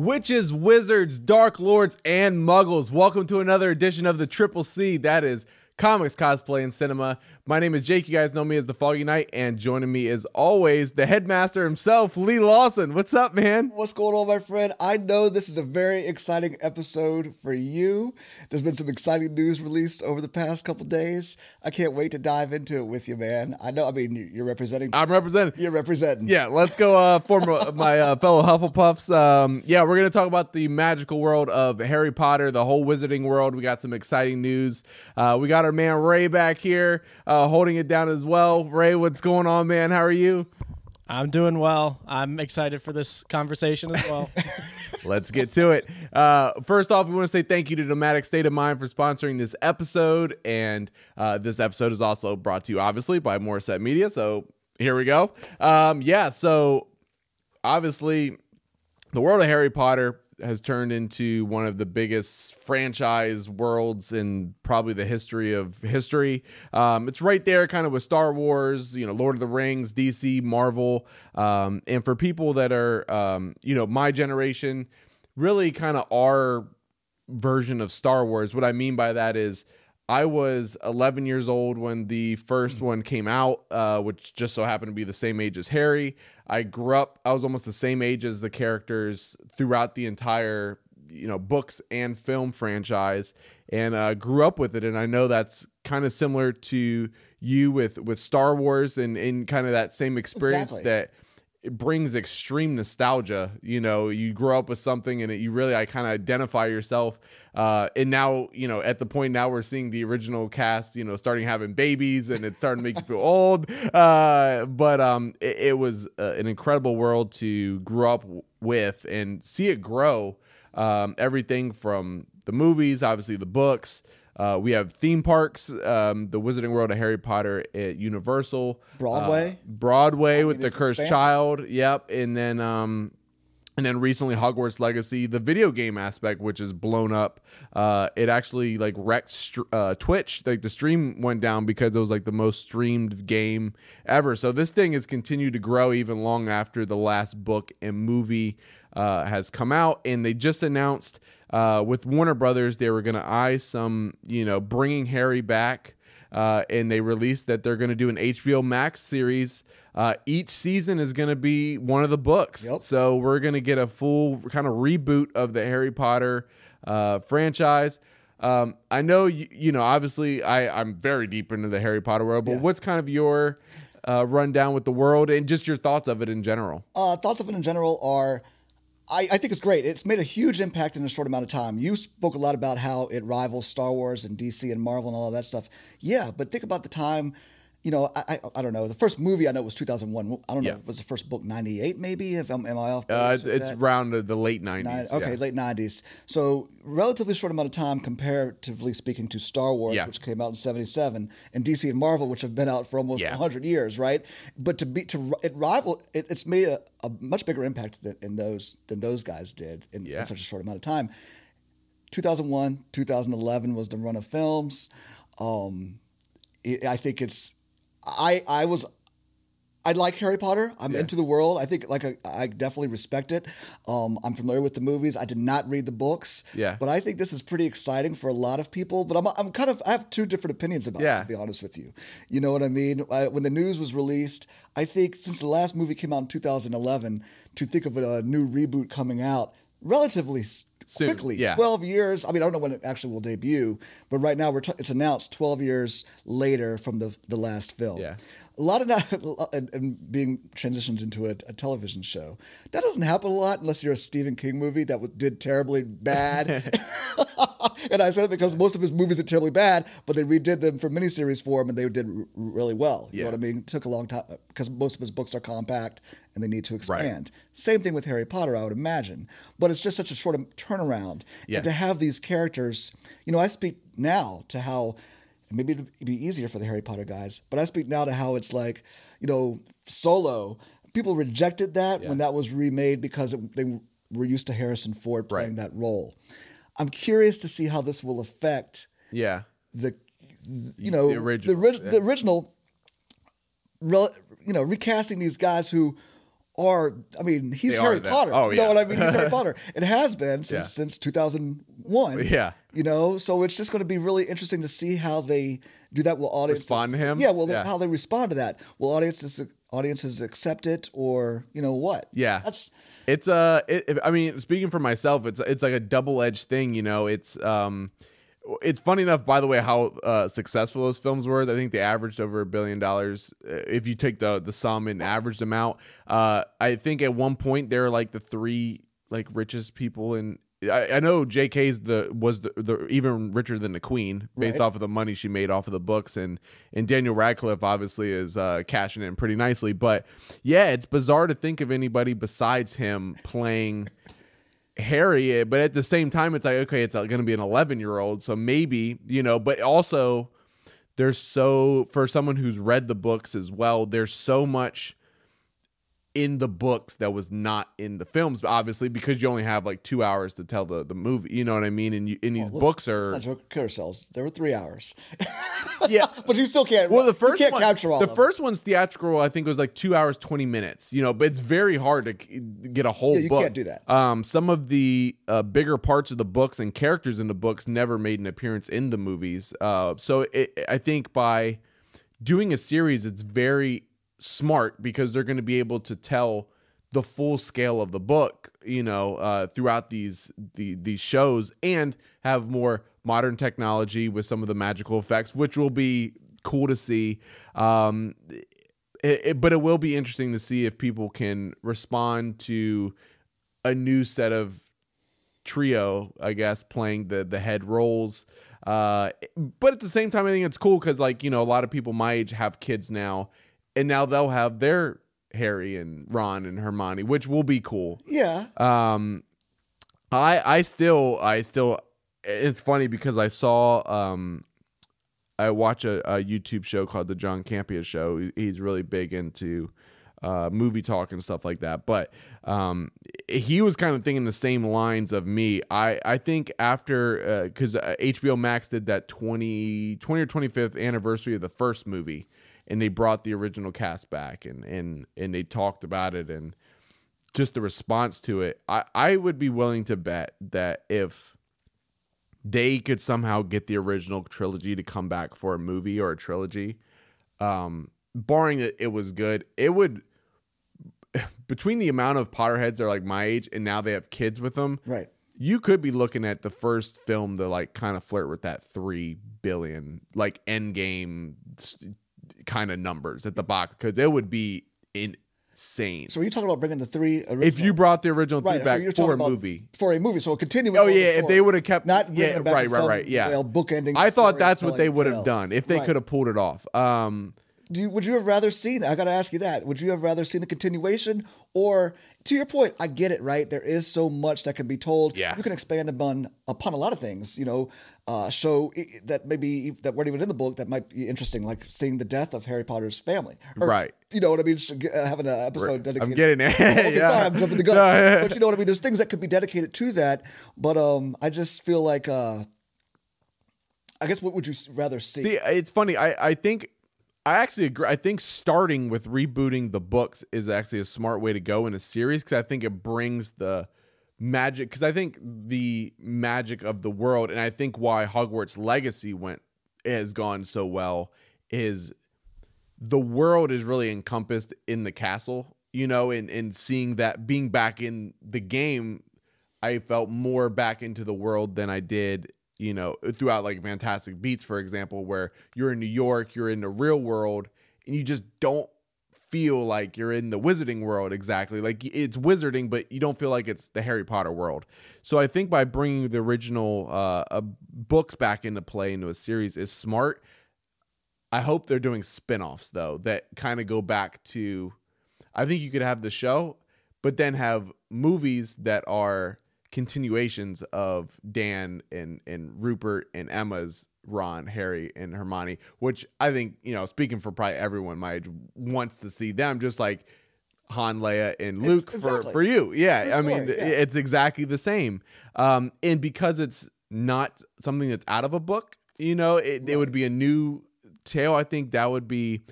Witches, wizards, dark lords, and muggles. Welcome to another edition of the Triple C. That is comics, cosplay, and cinema. My name is Jake. You guys know me as the Foggy Knight, and joining me is always the headmaster himself, Lee Lawson. What's up, man? What's going on, my friend? I know this is a very exciting episode for you. There's been some exciting news released over the past couple days. I can't wait to dive into it with you, man. I know. I mean, you're representing. I'm representing. You're representing. Yeah, let's go uh, for my uh, fellow Hufflepuffs. Um, yeah, we're gonna talk about the magical world of Harry Potter, the whole wizarding world. We got some exciting news. Uh, we got our man Ray back here uh, holding it down as well. Ray, what's going on, man? How are you? I'm doing well. I'm excited for this conversation as well. Let's get to it. Uh, first off, we want to say thank you to Nomadic State of Mind for sponsoring this episode. And uh, this episode is also brought to you, obviously, by Morrisette Media. So here we go. Um, yeah, so obviously, the world of Harry Potter has turned into one of the biggest franchise worlds in probably the history of history. Um, it's right there, kind of with Star Wars, you know, Lord of the Rings, DC, Marvel, um, and for people that are, um, you know, my generation, really kind of our version of Star Wars. What I mean by that is. I was 11 years old when the first one came out, uh, which just so happened to be the same age as Harry. I grew up, I was almost the same age as the characters throughout the entire, you know, books and film franchise and uh, grew up with it. And I know that's kind of similar to you with, with Star Wars and, and kind of that same experience Exactly. that it brings extreme nostalgia. You know, you grow up with something and it, you really, I kind of identify yourself. Uh, and now, you know, at the point now we're seeing the original cast, you know, starting having babies and it's starting to make you feel old. Uh, but um, it, it was uh, an incredible world to grow up with and see it grow. Um, everything from the movies, obviously the books. Uh, we have theme parks, um, the Wizarding World of Harry Potter at Universal, Broadway? uh, Broadway with the Cursed expanded. Child. Yep, and then um, and then recently Hogwarts Legacy, the video game aspect, which is blown up. Uh, it actually like wrecked uh, Twitch. Like the stream went down because it was like the most streamed game ever. So this thing has continued to grow even long after the last book and movie uh, has come out, and they just announced uh, with Warner Brothers they were going to eye some, you know, bringing Harry back uh, and they released that they're going to do an HBO Max series. Uh, each season is going to be one of the books. Yep. So we're going to get a full kind of reboot of the Harry Potter uh, franchise. Um, I know you, you know. Obviously, I I'm very deep into the Harry Potter world, but Yeah. what's kind of your uh, rundown with the world and just your thoughts of it in general? Uh, thoughts of it in general are, I, I think it's great. It's made a huge impact in a short amount of time. You spoke a lot about how it rivals Star Wars and DC and Marvel and all of that stuff. Yeah, but think about the time. You know, I, I, I don't know. The first movie I know was 2001. I don't know Yeah. if it was the first book 98 maybe. If I'm, am I off? Uh, it's that? around the, the late Nine- nineties. okay, late 90s. So, relatively short amount of time comparatively speaking to Star Wars, Yeah. which came out in 77, and DC and Marvel, which have been out for almost Yeah. 100 years, right? But to be to it rival, it, it's made a, a much bigger impact than, in those than those guys did in, Yeah. in such a short amount of time. 2001, 2011 was the run of films. Um, I think it's I I was I like Harry Potter. I'm Yeah. into the world. I think like I, I definitely respect it. Um, I'm familiar with the movies. I did not read the books. Yeah. But I think this is pretty exciting for a lot of people. But I'm, I'm kind of I have two different opinions about Yeah. it. To be honest with you, you know what I mean. I, when the news was released, I think since the last movie came out in 2011, to think of a, new reboot coming out relatively. Soon, Quickly, yeah. 12 years. I mean, I don't know when it actually will debut, but right now we're t- it's announced 12 years later from the the last film Yeah. A lot of not, and, and being transitioned into a, a television show that doesn't happen a lot unless you're a Stephen King movie that w- did terribly bad. and I said it because most of his movies are terribly bad, but they redid them for miniseries for him and they did r- really well. You Yeah. know what I mean? It took a long time because uh, most of his books are compact and they need to expand. Same thing with Harry Potter, I would imagine. But it's just such a short um, turnaround. Yeah. And to have these characters, you know, I speak now to how maybe it'd be easier for the Harry Potter guys, but I speak now to how it's like, you know, Solo. People rejected that when that was remade because it, they were used to Harrison Ford playing that role. I'm curious to see how this will affect Yeah. the, you know, The original, the, yeah. the original, rel- you know, recasting these guys who are. I mean, he's They Harry. Potter. Oh, you know yeah. what I mean? He's Harry Potter. It has been since Yeah. since 2001. Yeah. You know, so it's just going to be really interesting to see how they do that. Will audiences Respond to him? Yeah. Well, Yeah. how they respond to that. Will audiences audiences accept it, or you know what? Yeah. That's It's a. It, it- I mean, speaking for myself, it's it's like a double edged thing. You know, it's um, it's funny enough. By the way, how uh, successful those films were. I think they averaged over a billion dollars. uh, If you take the the sum and average them out, uh, I think at one point they're like the three like richest people in. I, I know J.K.'s the was the, the even richer than the Queen based Right. off of the money she made off of the books, and and Daniel Radcliffe obviously is uh, cashing in pretty nicely. But yeah, it's bizarre to think of anybody besides him playing Harry. But at the same time, it's like okay, it's uh, going to be an 11 year old, so maybe you know. But also, there's so for someone who's read the books as well. There's so much in the books that was not in the films, obviously, because you only have like two hours to tell the, the movie. You know what I mean? And you, and these look, books let's are not joke ourselves. There were three hours, yeah. but you still can't. Well, the first you can't one, capture all the of them. first one's theatrical. I think was like two hours twenty minutes. You know, but it's very hard to get a whole. Yeah, you book. can't do that. Um, some of the uh, bigger parts of the books and characters in the books never made an appearance in the movies. Uh, so it, I think by doing a series, it's very smart because they're going to be able to tell the full scale of the book, you know, uh, throughout these the, these shows, and have more modern technology with some of the magical effects, which will be cool to see. Um, it, it- but it will be interesting to see if people can respond to a new set of trio, I guess, playing the the head roles. Uh, but at the same time, I think it's cool because, like, you know, a lot of people my age have kids now, and now they'll have their Harry and Ron and Hermione, which will be cool. yeah, Um, I I still I still it's funny because I saw um I watch a, a YouTube show called the John Campea Show. He's really big into uh, movie talk and stuff like that. But um, he was kind of thinking the same lines of me. I, I think after because uh, HBO Max did that 20, 20 or twenty fifth anniversary of the first movie, and they brought the original cast back and and and they talked about it and just the response to it. I I would be willing to bet that if they could somehow get the original trilogy to come back for a movie or a trilogy, um, barring that it was good, it would. Between the amount of Potterheads that are like my age and now they have kids with them, right. you could be looking at the first film to like kind of flirt with that three billion, like Endgame kind of numbers at the box because it would be insane. So are you talking about bringing the three? Original, if you brought the original three right, so back you're for a movie, for a movie, so a continuing. Oh yeah, if they would have kept not yeah, right, right, right, yeah. bookending. I thought that's what they would have done if they Right. could have pulled it off. Um, Do you, would you have rather seen? I got to ask you that. Would you have rather seen the continuation, or to your point? I get it, right? There is so much that can be told. Yeah. you can expand upon upon a lot of things. You know, uh, show that maybe that weren't even in the book that might be interesting, like seeing the death of Harry Potter's family. Or, Right. You know what I mean? Uh, Having an episode dedicated. I'm getting there. Okay, yeah. sorry, I'm jumping the gun. No, yeah. But you know what I mean? There's things that could be dedicated to that. But um, I just feel like uh, I guess what would you rather see? See, it's funny. I I think I actually agree. I think starting with rebooting the books is actually a smart way to go in a series because I think it brings the magic. Because I think the magic of the world, and I think why Hogwarts Legacy went has gone so well is the world is really encompassed in the castle. You know, and and seeing that being back in the game, I felt more back into the world than I did, you know, throughout like Fantastic Beasts, for example, where you're in New York, you're in the real world, and you just don't feel like you're in the wizarding world exactly. Like it's wizarding, but you don't feel like it's the Harry Potter world. So I think by bringing the original uh, uh, books back into play into a series is smart. I hope they're doing spin-offs though that kind of go back to I think you could have the show but then have movies that are continuations of Dan and and Rupert and Emma's Ron, Harry and Hermione, which I think, you know, speaking for probably everyone my age wants to see them just like Han, Leia, and Luke for, exactly. for you. Yeah. True I mean, yeah. it's exactly the same. Um, and because it's not something that's out of a book, you know, it, it would be a new tale. I think that would be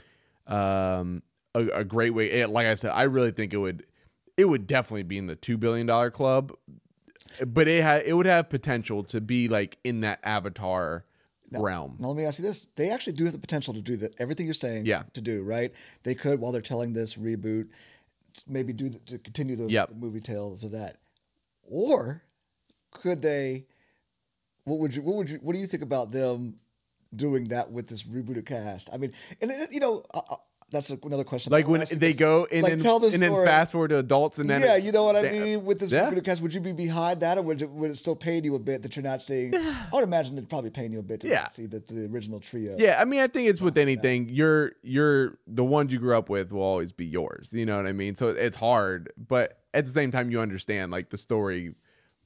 um, a, a great way. And like I said, I really think it would it would definitely be in the two billion dollar club, but it ha- it would have potential to be like in that Avatar realm. Now let me ask you this: They actually do have the potential to do that. Everything you're saying, Yeah. to do right. They could, while they're telling this reboot, maybe do the, to continue those Yep. the movie tales of that, or could they? What would you? What would you? What do you think about them doing that with this rebooted cast? I mean, and it, you know, uh, uh, that's another question. Like when they go and Like, then tell the and then fast forward to adults and then yeah, you know what I mean. With this Yeah. cast, would you be behind that, or would it, would it still pain you a bit that you're not seeing? I would imagine it'd probably pain you a bit to Yeah. see that the original trio. Yeah, I mean, I think it's oh, with anything. You're you're the ones you grew up with will always be yours. You know what I mean? So it's hard, but at the same time, you understand like the story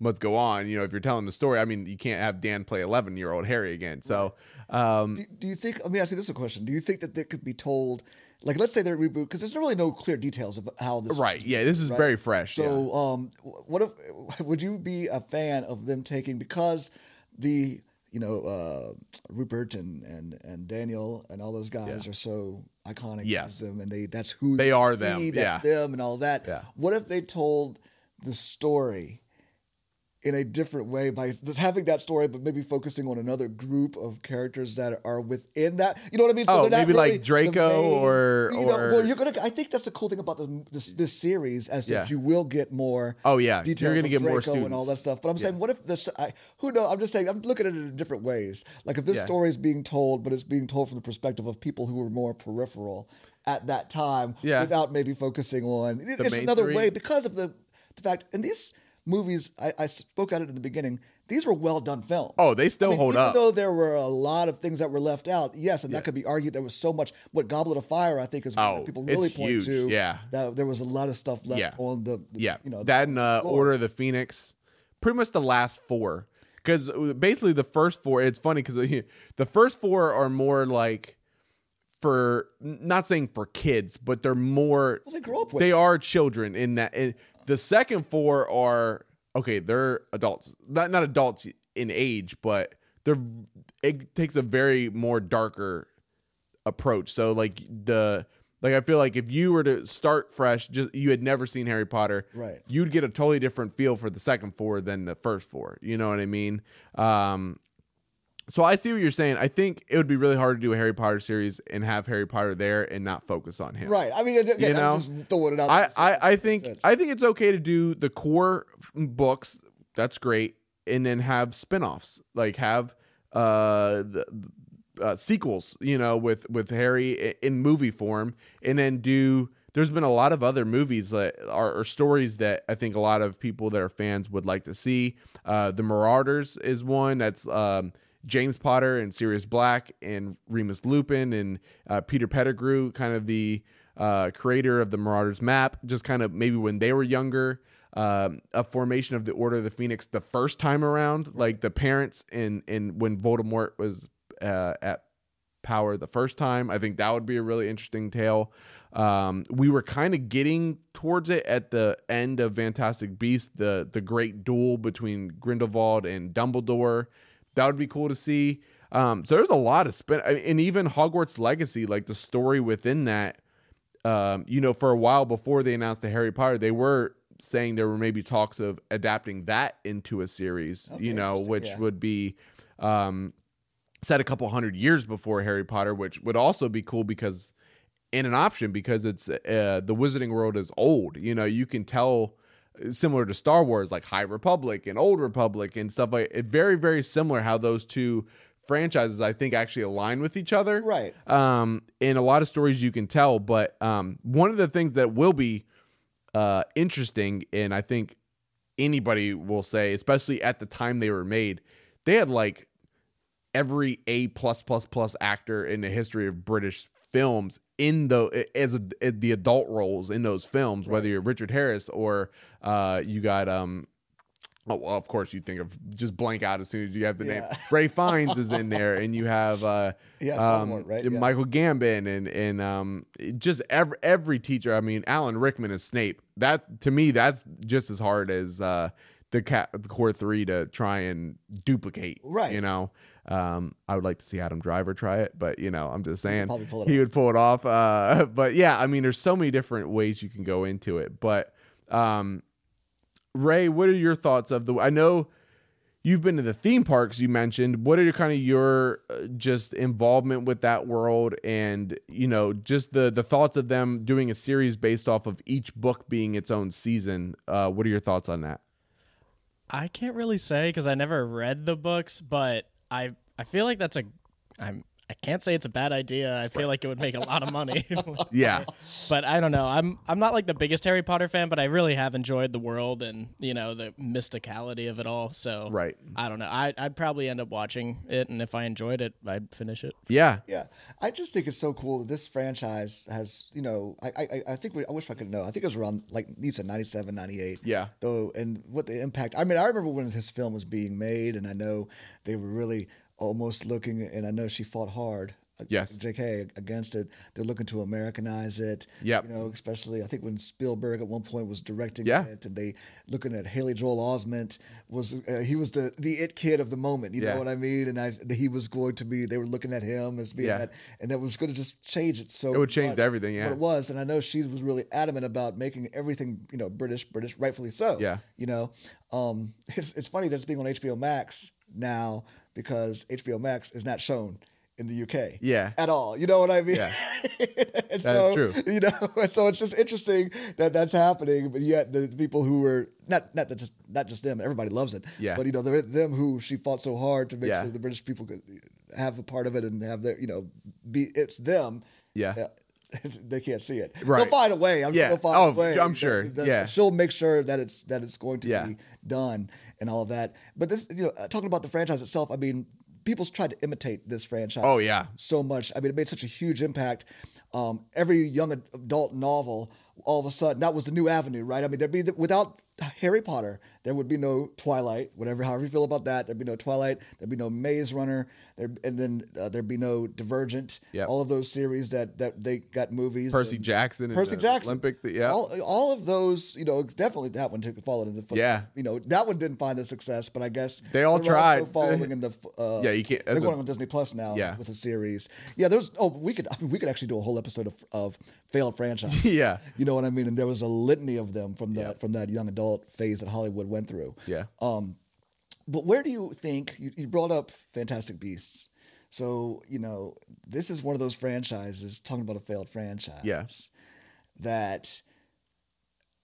must go on. You know, if you're telling the story, I mean, you can't have Dan play 11 year old Harry again. So, um, Do, do you think? Let me ask you this a question. Do you think that that could be told? Like, let's say they reboot because there's really no clear details of how this. right? was Yeah, this is right? very fresh. yeah. So, um, what if would you be a fan of them taking because the you know uh, Rupert and and and Daniel and all those guys Yeah. are so iconic Yes. as them, and they that's who They you are see, them, That's yeah. them and all that. Yeah. What if they told the story? In a different way by just having that story, but maybe focusing on another group of characters that are within that. You know what I mean? Oh, they're not maybe like really the Draco or- you know, or- well, you're gonna. I think that's the cool thing about the, this this series, as Yeah. that you will get more Oh, yeah. details You're gonna get more Draco and all that stuff. But I'm saying, what if this? I, who know? I'm just saying. I'm looking at it in different ways. Like if this Yeah. story is being told, but it's being told from the perspective of people who were more peripheral at that time, Yeah. without maybe focusing on. The it's main another three. way because of the the fact. And these movies, I, I spoke at it in the beginning. These were well done films. oh, they still I mean, hold even up. Even though there were a lot of things that were left out, yes, and that could be argued. There was so much. What Goblet of Fire, I think, is Oh, that people really point huge, to. yeah. that there was a lot of stuff left Yeah. on the, the- yeah, you know, that and uh. Order of the Phoenix, pretty much the last four. Because basically the first four, it's funny because the first four are more like for not saying for kids, but they're more Well, they grew up with. they are children in that. And the second four are okay. They're adults, not not adults in age, but they're. It takes a very more darker approach. So like the like I feel like if you were to start fresh, just you had never seen Harry Potter, Right. You'd get a totally different feel for the second four than the first four. You know what I mean? Um, so I see what you're saying. I think it would be really hard to do a Harry Potter series and have Harry Potter there and not focus on him. Right. I mean, again, You know? I'm just throwing it out. I. I, I think sense. I think it's okay to do the core books. That's great, and then have spin-offs. Like have uh, the, uh sequels. You know, with with Harry in movie form, and then do. There's been a lot of other movies that are or stories that I think a lot of people that are fans would like to see. Uh, the Marauders is one that's um, James Potter and Sirius Black and Remus Lupin and uh, Peter Pettigrew, kind of the uh, creator of the Marauders map, just kind of maybe when they were younger. Um, a formation of the Order of the Phoenix the first time around, like the parents and in when Voldemort was uh, at power the first time. I think that would be a really interesting tale. Um, we were kind of getting towards it at the end of Fantastic Beasts, the the great duel between Grindelwald and Dumbledore. That would be cool to see. Um, so there's a lot of spin, and even Hogwarts Legacy, like the story within that. Um, you know, for a while before they announced the Harry Potter, they were saying there were maybe talks of adapting that into a series. Okay, you know, which yeah. would be um, set a couple hundred years before Harry Potter, which would also be cool because in an option because it's uh, the Wizarding World is old. You know, you can tell similar to Star Wars, like High Republic and Old Republic and stuff like it. Very very similar how those two franchises I think actually align with each other. Right. Um, in a lot of stories you can tell, but um, one of the things that will be uh, interesting, and I think anybody will say, especially at the time they were made, they had like every A plus plus plus actor in the history of British films in the as, a, as the adult roles in those films, whether you're Richard Harris or uh, you got um. Oh, well, of course, you think of just blank out as soon as you have the name. Ralph Fiennes is in there, and you have uh, Yeah, um, Voldemort, right? Yeah. Michael Gambon and and um, just every every teacher. I mean, Alan Rickman is Snape. That to me, that's just as hard as uh, the cat the core three to try and duplicate. Right. You know, um, I would like to see Adam Driver try it, but you know, I'm just saying probably pull he would pull it off. Uh, but yeah, I mean, there's so many different ways you can go into it, but. Um, Ray, what are your thoughts of the? I know you've been to the theme parks you mentioned. What are your kind of your uh, just involvement with that world, and you know, just the the thoughts of them doing a series based off of each book being its own season? Uh, what are your thoughts on that? I can't really say because I never read the books, but I I feel like that's a I'm I can't say it's a bad idea. I feel like it would make a lot of money. Yeah, but I don't know. I'm I'm not like the biggest Harry Potter fan, but I really have enjoyed the world and you know the mysticality of it all. So Right. I don't know. I I'd probably end up watching it, and if I enjoyed it, I'd finish it. yeah, Yeah, I just think it's so cool that this franchise has, you know, I I, I think we, I wish I could know. I think it was around like you said 97, 98. Yeah. Though, and what the impact. I mean, I remember when this film was being made, and I know they were really almost looking, and I know she fought hard. uh, Yes. J.K. against it. They're looking to Americanize it. Yeah, You know, especially I think when Spielberg at one point was directing Yeah. it, and they looking at Haley Joel Osment was uh, he was the the it kid of the moment. You Yeah. know what I mean? And I he was going to be. They were looking at him as being Yeah. that, and that was going to just change it so. It would change much. everything, yeah. What it was, and I know she was really adamant about making everything you know British, British, rightfully so. Yeah. You know, um, it's it's funny that it's being on HBO Max now because HBO Max is not shown in the UK yeah, at all. You know what I mean? Yeah. and That so, true. You know, and so it's just interesting that that's happening, but yet the people who were not not that just not just them, everybody loves it. Yeah. But you know, them who she fought so hard to make Yeah. sure the British people could have a part of it and have their you know be it's them. yeah. Uh, They can't see it. Right. They'll find a way. I'm Yeah. sure they'll find Oh, a way. I'm sure. That- that- Yeah. She'll make sure that it's that it's going to Yeah. be done and all of that. But this, you know, uh, talking about the franchise itself, I mean, people's tried to imitate this franchise. Oh, yeah. so much. I mean, it made such a huge impact. Um, every young adult novel, all of a sudden, that was the new avenue, right? I mean, there'd be the, without Harry Potter, there would be no Twilight. Whatever, however you feel about that, there'd be no Twilight. There'd be no Maze Runner. There, and then uh, there'd be no Divergent. Yep. All of those series that that they got movies. Percy and- Jackson, and Percy Jackson. Olympic, yeah, All, all of those, you know, definitely that one took followed in the foot. Yeah. You know, that one didn't find the success, but I guess They all tried. following in the. Uh, Yeah, you can't- They're that's a- going on Disney Plus now. Yeah. With a series. Yeah. There's. Oh, we could. I mean, we could actually do a whole episode of, of failed franchises. yeah, You know what I mean? And there was a litany of them from that Yeah. from that young adult phase that Hollywood went through. yeah. Um, but where do you think you, you brought up Fantastic Beasts? So you know this is one of those franchises talking about a failed franchise. Yes. That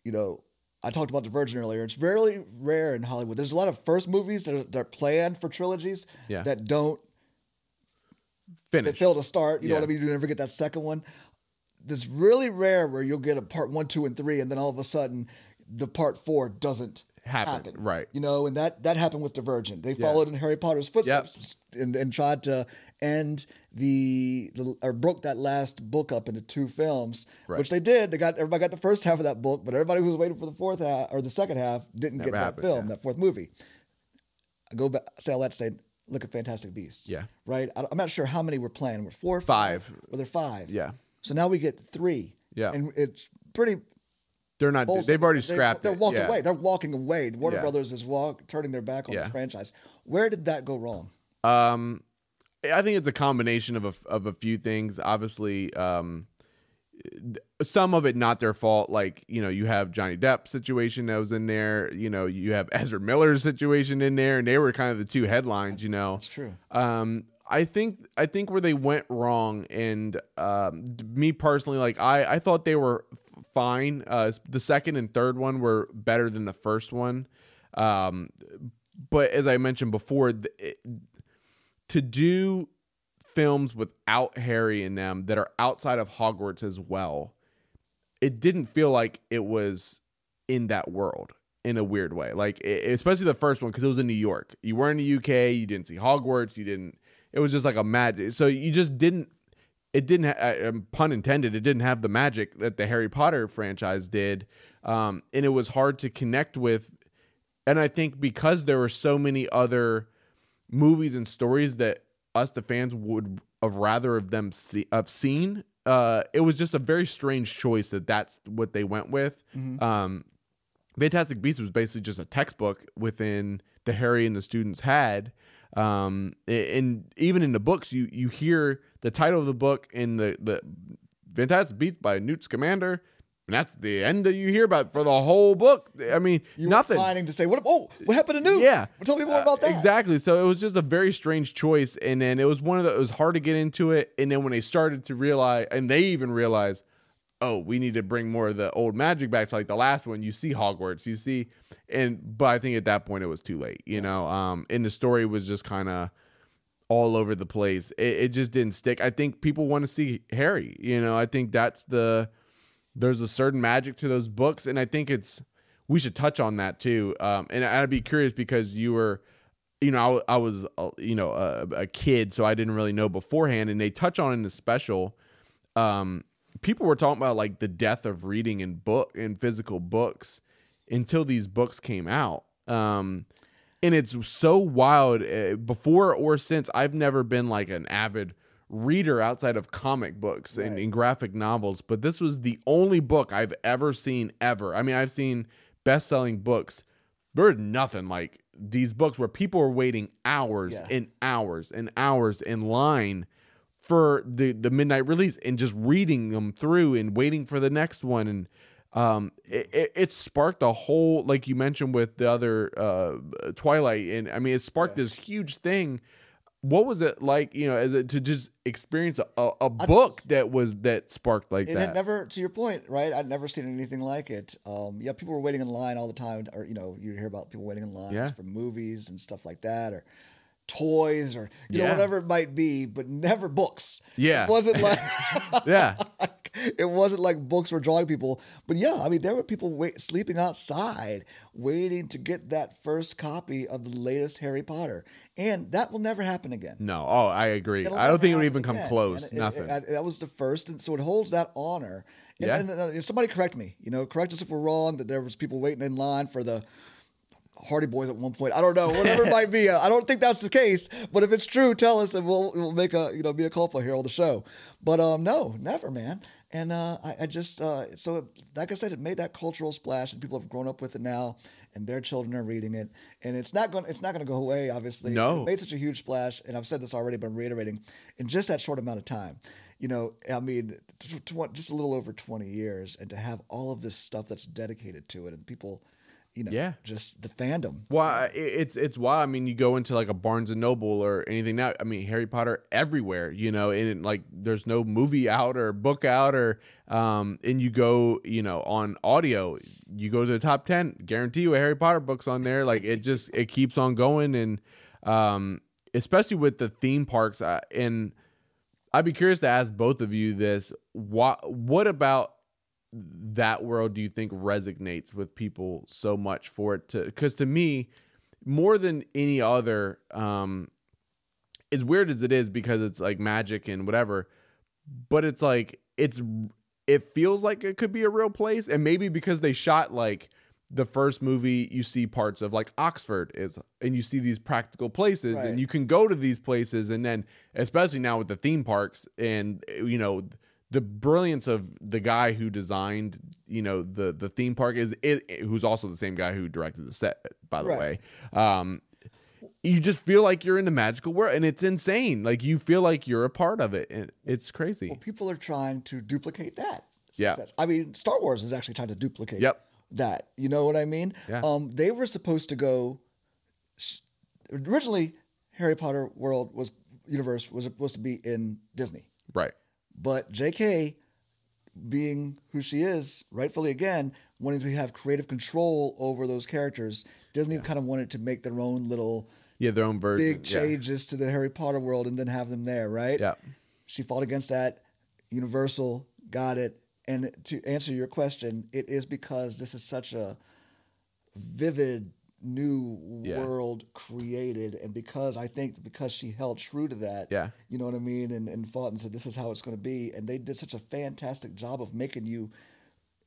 you know I talked about Divergent earlier. It's very rare in Hollywood. There's a lot of first movies that are, that are planned for trilogies Yeah. that don't Finish. that fail to start. You know what I mean? You never get that second one. It's really rare where you'll get a part one, two, and three, and then all of a sudden the part four doesn't Happen, happen. right. You know, and that that happened with Divergent. They followed in Harry Potter's footsteps and, and tried to end the, the or broke that last book up into two films, Right. which they did. They got everybody got the first half of that book, but everybody who was waiting for the fourth half or the second half didn't Never get that happened, film, yeah. that fourth movie. I go back, say all that to say, look at Fantastic Beasts. Yeah. Right? I, am not sure how many were planned. Were four, or Five. Were there five? Yeah. So now we get three. Yeah. And it's pretty. They're not. They've already They- scrapped They're it. walking yeah. away. They're walking away. Warner Yeah. Brothers is walk, turning their back on Yeah. the franchise. Where did that go wrong? Um, I think it's a combination of a, of a few things. Obviously, um, some of it not their fault. Like you know, you have Johnny Depp situation that was in there. You know, you have Ezra Miller's situation in there, and they were kind of the two headlines. You know, That's true. um, I think I think where they went wrong, and um, me personally, like I I thought they were fine. Uh, the second and third one were better than the first one, um, but as I mentioned before, it, to do films without Harry in them that are outside of Hogwarts as well, it didn't feel like it was in that world in a weird way. Like e- especially the first one because it was in New York. You were in the UK. You didn't see Hogwarts. You didn't. It was just like a mad. So you just didn't. It didn't. Ha- uh, um, pun intended. It didn't have the magic that the Harry Potter franchise did, um, and it was hard to connect with. And I think because there were so many other movies and stories that us the fans would have rather of them see, have seen uh it was just a very strange choice that that's what they went with um fantastic beasts was basically just a textbook within the harry and the students had um and even in the books you you hear the title of the book in the the fantastic beasts by newt scamander And that's the end that you hear about for the whole book. I mean, You nothing. were to say, what? Oh, what happened to Newt? Yeah. tell me more about Uh, that. Exactly. So it was just a very strange choice. And then it was one of the, it was hard to get into it. And then when they started to realize, and they even realized, oh, we need to bring more of the old magic back. So like the last one, you see Hogwarts, you see, and, but I think at that point it was too late, you know? Um, and the story was just kind of, all over the place. It, it just didn't stick. I think people want to see Harry. You know, I think that's the there's a certain magic to those books, and I think it's we should touch on that too. Um, and I'd be curious because you were, you know, I, I was, uh, you know, a, a kid, so I didn't really know beforehand, and they touch on in the special. Um, people were talking about like the death of reading in book in physical books until these books came out. Um, and it's so wild uh, before or since i've never been like an avid reader outside of comic books and, Right. and graphic novels but this was the only book i've ever seen ever i mean i've seen best-selling books there's nothing like these books where people are waiting hours Yeah. and hours and hours in line for the the midnight release and just reading them through and waiting for the next one and um it, it, it sparked a whole like you mentioned with the other uh twilight and i mean it sparked this huge thing what was it like you know as it to just experience a, a, a book that was that sparked like It that had never, to your point, right? I'd never seen anything like it. Um, yeah, people were waiting in line all the time, or you know, you hear about people waiting in lines Yeah. for movies and stuff like that, or toys, or you know, whatever it might be, but never books. Yeah. it wasn't like yeah it wasn't like books were drawing people. But yeah, I mean, there were people wait, sleeping outside waiting to get that first copy of the latest Harry Potter, and that will never happen again. no oh i agree It'll i don't think it would even come again. close it- nothing it- it- that was the first, and so it holds that honor. And, Yeah. and, uh, if somebody correct me, you know, correct us if we're wrong. That there was people waiting in line for the Hardy Boys at one point. I don't know, whatever it might be. I don't think that's the case. But if it's true, tell us, and we'll we'll make a you know be a culpa here on the show. But um, no, never, man. And uh, I, I just uh, so it, like I said, it made that cultural splash, and people have grown up with it now, and their children are reading it, and it's not going it's not going to go away. Obviously, No. It made such a huge splash, and I've said this already, but I'm reiterating, in just that short amount of time. You know, I mean, tw- tw- just a little over 20 years, and to have all of this stuff that's dedicated to it, and people, you know, Yeah. just the fandom. Why it- it's it's why I mean you go into like a Barnes and Noble or anything now. I mean Harry Potter everywhere, you know, and it, like there's no movie out or book out or um and you go you know on audio, you go to the top ten, guarantee you a Harry Potter book's on there. Like it just it keeps on going and um especially with the theme parks uh, and I'd be curious to ask both of you this: what what about that world do you think resonates with people so much for it to? Because to me, more than any other, um, as weird as it is, because it's like magic and whatever, but it's like it's it feels like it could be a real place, and maybe because they shot like the first movie you see parts of like Oxford is and you see these practical places Right. and you can go to these places and then especially now with the theme parks and you know the brilliance of the guy who designed you know the the theme park is it, who's also the same guy who directed the set by the Right. way um you just feel like you're in the magical world and it's insane like you feel like you're a part of it and it's crazy Well, people are trying to duplicate that. Yeah. I mean, Star Wars is actually trying to duplicate Yep. that. You know what I mean? Yeah. Um, they were supposed to go. Originally, Harry Potter world was universe was supposed to be in Disney, right but J.K. being who she is, rightfully again, wanting to have creative control over those characters, Disney kind of wanted to make their own little yeah their own version big yeah. changes to the Harry Potter world and then have them there, right? yeah She fought against that. Universal got it. And to answer your question, it is because this is such a vivid new Yeah. world created. And because I think because she held true to that, Yeah. you know what I mean? And, and fought and said, this is how it's going to be. And they did such a fantastic job of making you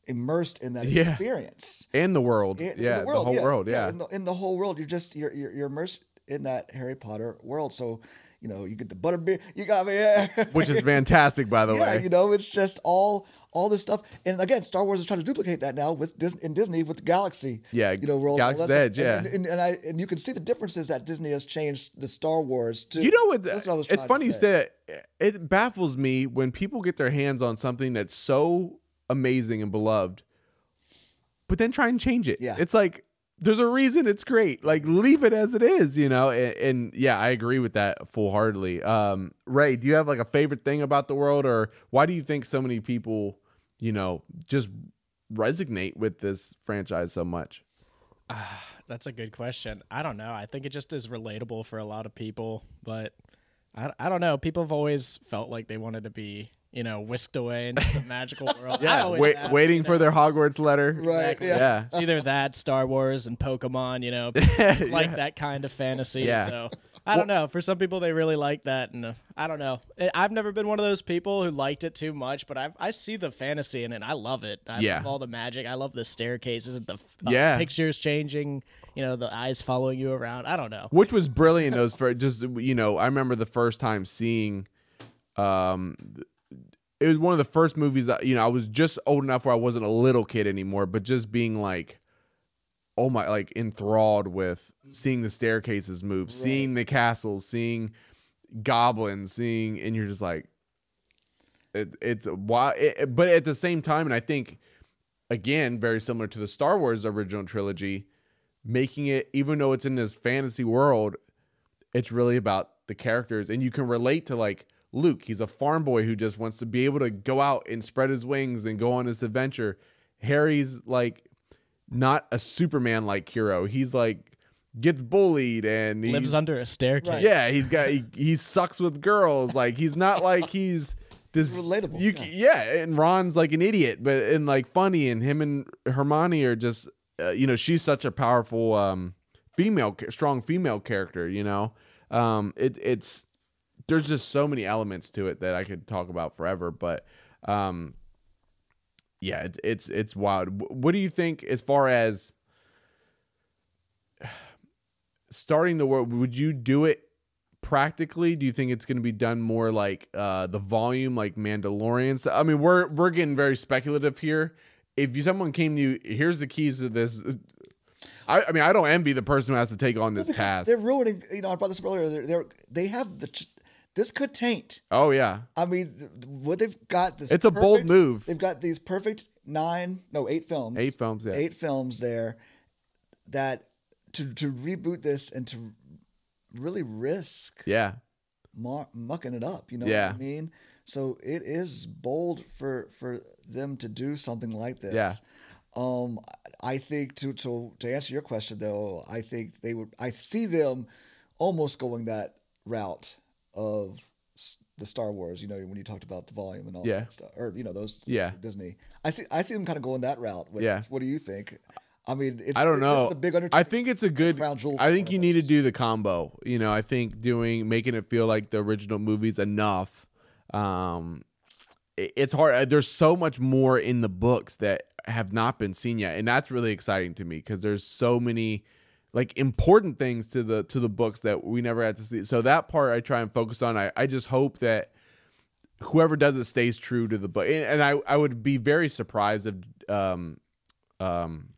immersed in that Yeah. experience. and the world In- in yeah the, whole world yeah, in the, in the whole world. You're just you're, you're you're immersed in that Harry Potter world. So you know you get the butterbeer. You got me, yeah. which is fantastic by the yeah, way you know it's just all all this stuff. And again, Star Wars is trying to duplicate that now with Disney in Disney with the Galaxy. Yeah, you know, world. Galaxy's. Edge, And, yeah. and, and, and I and you can see the differences that Disney has changed the Star Wars to. You know what? That's what I was it's trying to funny you it. It baffles me when people get their hands on something that's so amazing and beloved, but then try and change it. Yeah. It's like there's a reason it's great. Like leave it as it is, you know. And, and yeah, I agree with that full heartedly. Um, Ray, do you have like a favorite thing about the world, or why do you think so many people, you know, just resonate with this franchise so much? That's a good question. I don't know. I think it just is relatable for a lot of people, but I, I don't know. People have always felt like they wanted to be, you know, whisked away into the magical world. Yeah, wait, have, waiting you for their Hogwarts letter. Right. Exactly. Yeah. Yeah. It's either that, Star Wars, and Pokemon. You know, it's like Yeah. that kind of fantasy. Yeah. So I don't know. For some people, they really like that, and uh, I don't know. I- I've never been one of those people who liked it too much, but I I see the fantasy in it. and I love it. I Yeah. love all the magic. I love the staircases and the uh, Yeah. pictures changing. You know, the eyes following you around. I don't know. which was brilliant those for just you know i remember the first time seeing um it was one of the first movies that you know i was just old enough where i wasn't a little kid anymore but just being like oh my like enthralled with seeing the staircases move seeing the castles seeing goblins seeing and you're just like it, it's why it, but at the same time and i think again very similar to the star wars original trilogy making it even though it's in this fantasy world it's really about the characters and you can relate to like luke he's a farm boy who just wants to be able to go out and spread his wings and go on this adventure harry's like not a superman like hero he's like gets bullied and he's, Lives under a staircase. Right. yeah he's got he, he sucks with girls like he's not like he's this Relatable, you, yeah. and ron's like an idiot but and like funny and him and hermione are just uh, you know she's such a powerful um female strong female character you know um it it's there's just so many elements to it that i could talk about forever but um yeah it, it's it's wild what do you think as far as starting the world would you do it practically do you think it's going to be done more like uh the volume like mandalorian i mean we're we're getting very speculative here if you, someone came to you here's the keys to this I, I mean i don't envy the person who has to take on this Because task They're ruining. You know, I brought this up earlier. They're, they're they have the. This could taint. oh yeah I mean, what they've got this. It's a bold move. They've got these perfect nine, no, eight films. Eight films, yeah. Eight films there. That to to reboot this and to really risk yeah mar- mucking it up. You know Yeah. what I mean? So it is bold for for them to do something like this. Yeah. Um, I think to to to answer your question though, I think they would. I see them almost going that route of the Star Wars. You know, when you talked about the volume and all Yeah. that stuff, or you know those. Yeah. Disney. I see. I see them kind of going that route. With, Yeah. What do you think? I mean, it's, I don't know. a big undertaking. I think it's a good. crown jewel I think you need to do the combo. You know, I think doing making it feel like the original movies enough. Um, it- it's hard. Uh, There's so much more in the books that have not been seen yet, and that's really exciting to me because there's so many like important things to the to the books that we never had to see. So that part I try and focus on. I I just hope that whoever does it stays true to the book, and, and I I would be very surprised if um um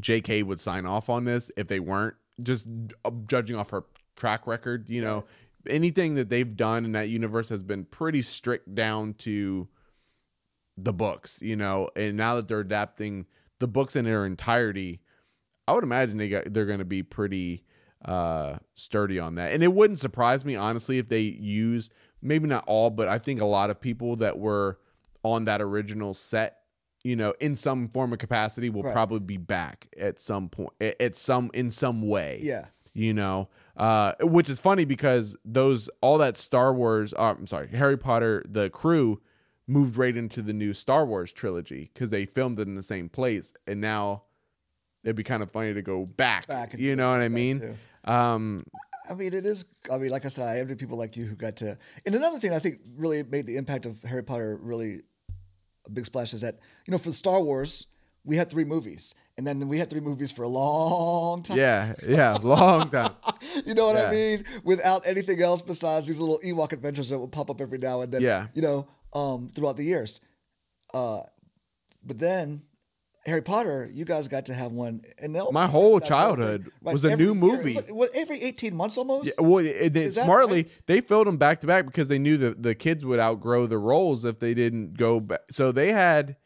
J.K. would sign off on this if they weren't just uh, judging off her track record. You know, anything that they've done in that universe has been pretty strict down to the books. You know, and now that they're adapting the books in their entirety, I would imagine they got they're going to be pretty uh sturdy on that. And it wouldn't surprise me honestly if they use maybe not all, but I think a lot of people that were on that original set, you know, in some form of capacity will Right. probably be back at some point at some in some way Yeah. you know uh which is funny because those all that star wars uh, i'm sorry harry potter the crew moved right into the new star wars trilogy because they filmed it in the same place and now it'd be kind of funny to go back, Back you know what i mean um I mean, it is. I mean, like I said, I envy people like you who got to. And another thing I think really made the impact of Harry Potter really a big splash is that you know for Star Wars we had three movies, and then we had three movies for a long time. yeah yeah long time You know what Yeah. I mean? Without anything else besides these little Ewok adventures that would pop up every now and then. Yeah. You know, um, throughout the years. Uh, but then Harry Potter, you guys got to have one, and My whole childhood was a new year. It was movie. like- what, every eighteen months almost. Yeah, well, it, that smartly right? they filled them back to back because they knew that the kids would outgrow the roles if they didn't go back. So they had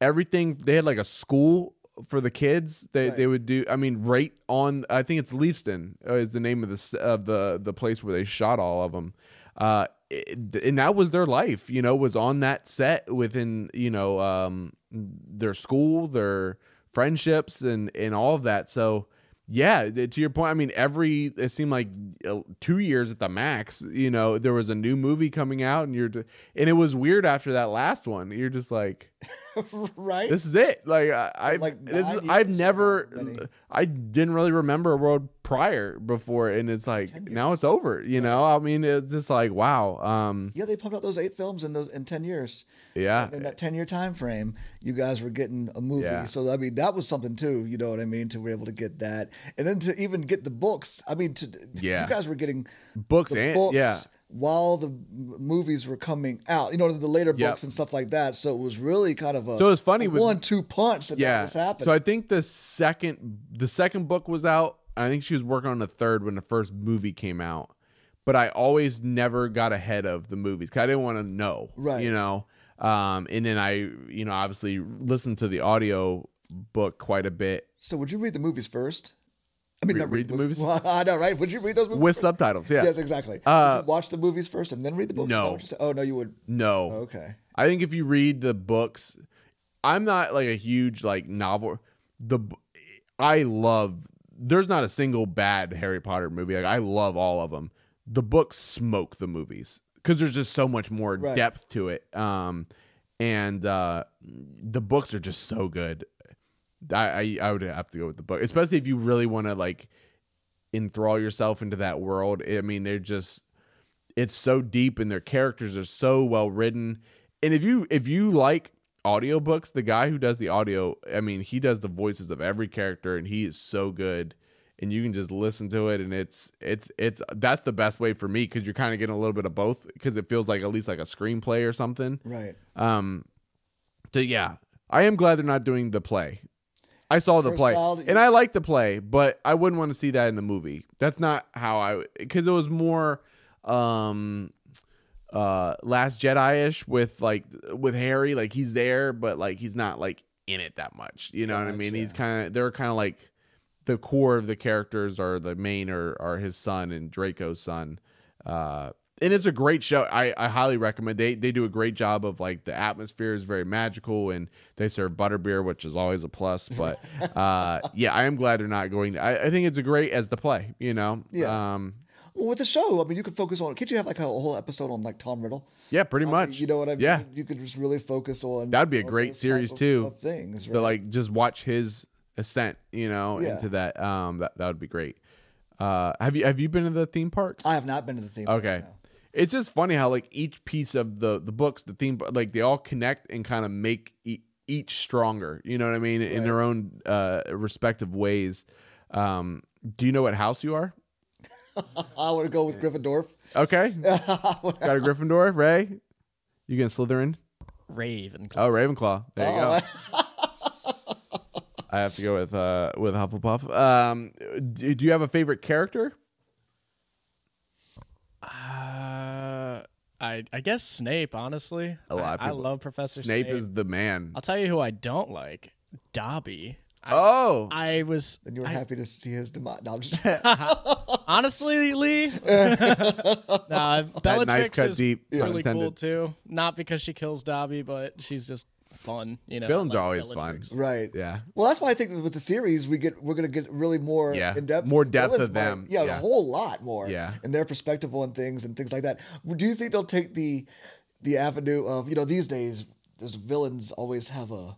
everything they had like a school for the kids. They Right. they would do. I mean, right on. I think it's Leavesden uh, is the name of the of the the place where they shot all of them. Uh, it- and that was their life. You know, was on that set within you know um their school, their friendships, and and all of that. So. Yeah, to your point, I mean, every it seemed like uh, two years at the max. You know, there was a new movie coming out, and you're, and it was weird after that last one. You're just like, right? this is it. Like I, I Like this is- nine I've never. I didn't really remember a world prior before, and it's like now it's over. You know, I mean, it's just like wow. Um, yeah, they pumped out those eight films in those in ten years. yeah, in that 10 year time frame you guys were getting a movie Yeah. so i mean that was something too you know what i mean to be able to get that and then to even get the books i mean to Yeah. you guys were getting books and books yeah, while the movies were coming out you know the later books Yep. and stuff like that so it was really kind of a So it was funny with- one-two punch that, yeah. was happening So I think the second, the second book was out. I think she was working on the third when the first movie came out. But I always never got ahead of the movies because I didn't want to know, Right. You know, um, and then I, you know, obviously listened to the audio book quite a bit so would you read the movies first i mean Re- not read the movies? well, i know right would you read those movies with first? subtitles. Yeah, yes exactly Uh, watch the movies first and then read the books no. what you're saying? oh no you would no, okay I think if you read the books, I'm not like a huge like novel. The I love. There's not a single bad Harry Potter movie. Like I love all of them. The books smoke the movies because there's just so much more Right. depth to it. Um, and uh, the books are just so good. I, I I would have to go with the book, especially if you really want to like enthrall yourself into that world. I mean, they're just it's so deep and their characters are so well written. And if you if you like audiobooks, the guy who does the audio, I mean, he does the voices of every character and he is so good. And you can just listen to it and it's it's it's that's the best way for me cuz you're kind of getting a little bit of both cuz it feels like at least like a screenplay or something. right Um so yeah, I am glad they're not doing the play. I saw the First play and I like the play, but I wouldn't want to see that in the movie. That's not how I because it was more um uh last jedi-ish with like with harry like he's there but like he's not like in it that much you know what i mean Gotcha. he's kind of they're kind of like the core of the characters are the main or are his son and draco's son uh and it's a great show i i highly recommend they they do a great job of like the atmosphere is very magical and they serve butterbeer which is always a plus but uh yeah i am glad they're not going I, I think it's a great as the play you know Yeah. um Well, with the show, I mean, you could focus on. Can't you have like a whole episode on like Tom Riddle? yeah pretty I much mean, you know what I mean? yeah You could just really focus on. That'd be a great series, of- too. Of things, to like just watch his ascent, you know, Yeah. into that. Um, that that would be great. Uh, have you have you been to the theme parks? I have not been to the theme. park, okay, no. It's just funny how like each piece of the the books, the theme, like they all connect and kind of make e- each stronger. You know what I mean in their own uh respective ways. Um, do you know what house you are? I want to go with Gryffindor. Okay, got a Gryffindor. Ray, you gonna Slytherin? Raven. Oh, Ravenclaw. There you Oh, go. I have to go with uh with Hufflepuff. Um, do, do you have a favorite character? Uh, I I guess Snape. Honestly, A lot of I, I people- love Professor Snape, Snape. is the man. I'll tell you who I don't like. Dobby. I, Oh, I was and you were I- happy to see his demise. No, I'm just. honestly Lee. nah, that Bellatrix is deep. really cool too. Not because she kills Dobby, but she's just fun. You know, Villains I are always Bellatrix. fun. right. Yeah. Well, that's why I think with the series we get we're gonna get really more Yeah, in depth, more depth of them, Yeah, yeah. a whole lot more. Yeah. and their perspective on things and things like that. Do you think they'll take the the avenue of you know these days? There's villains always have a.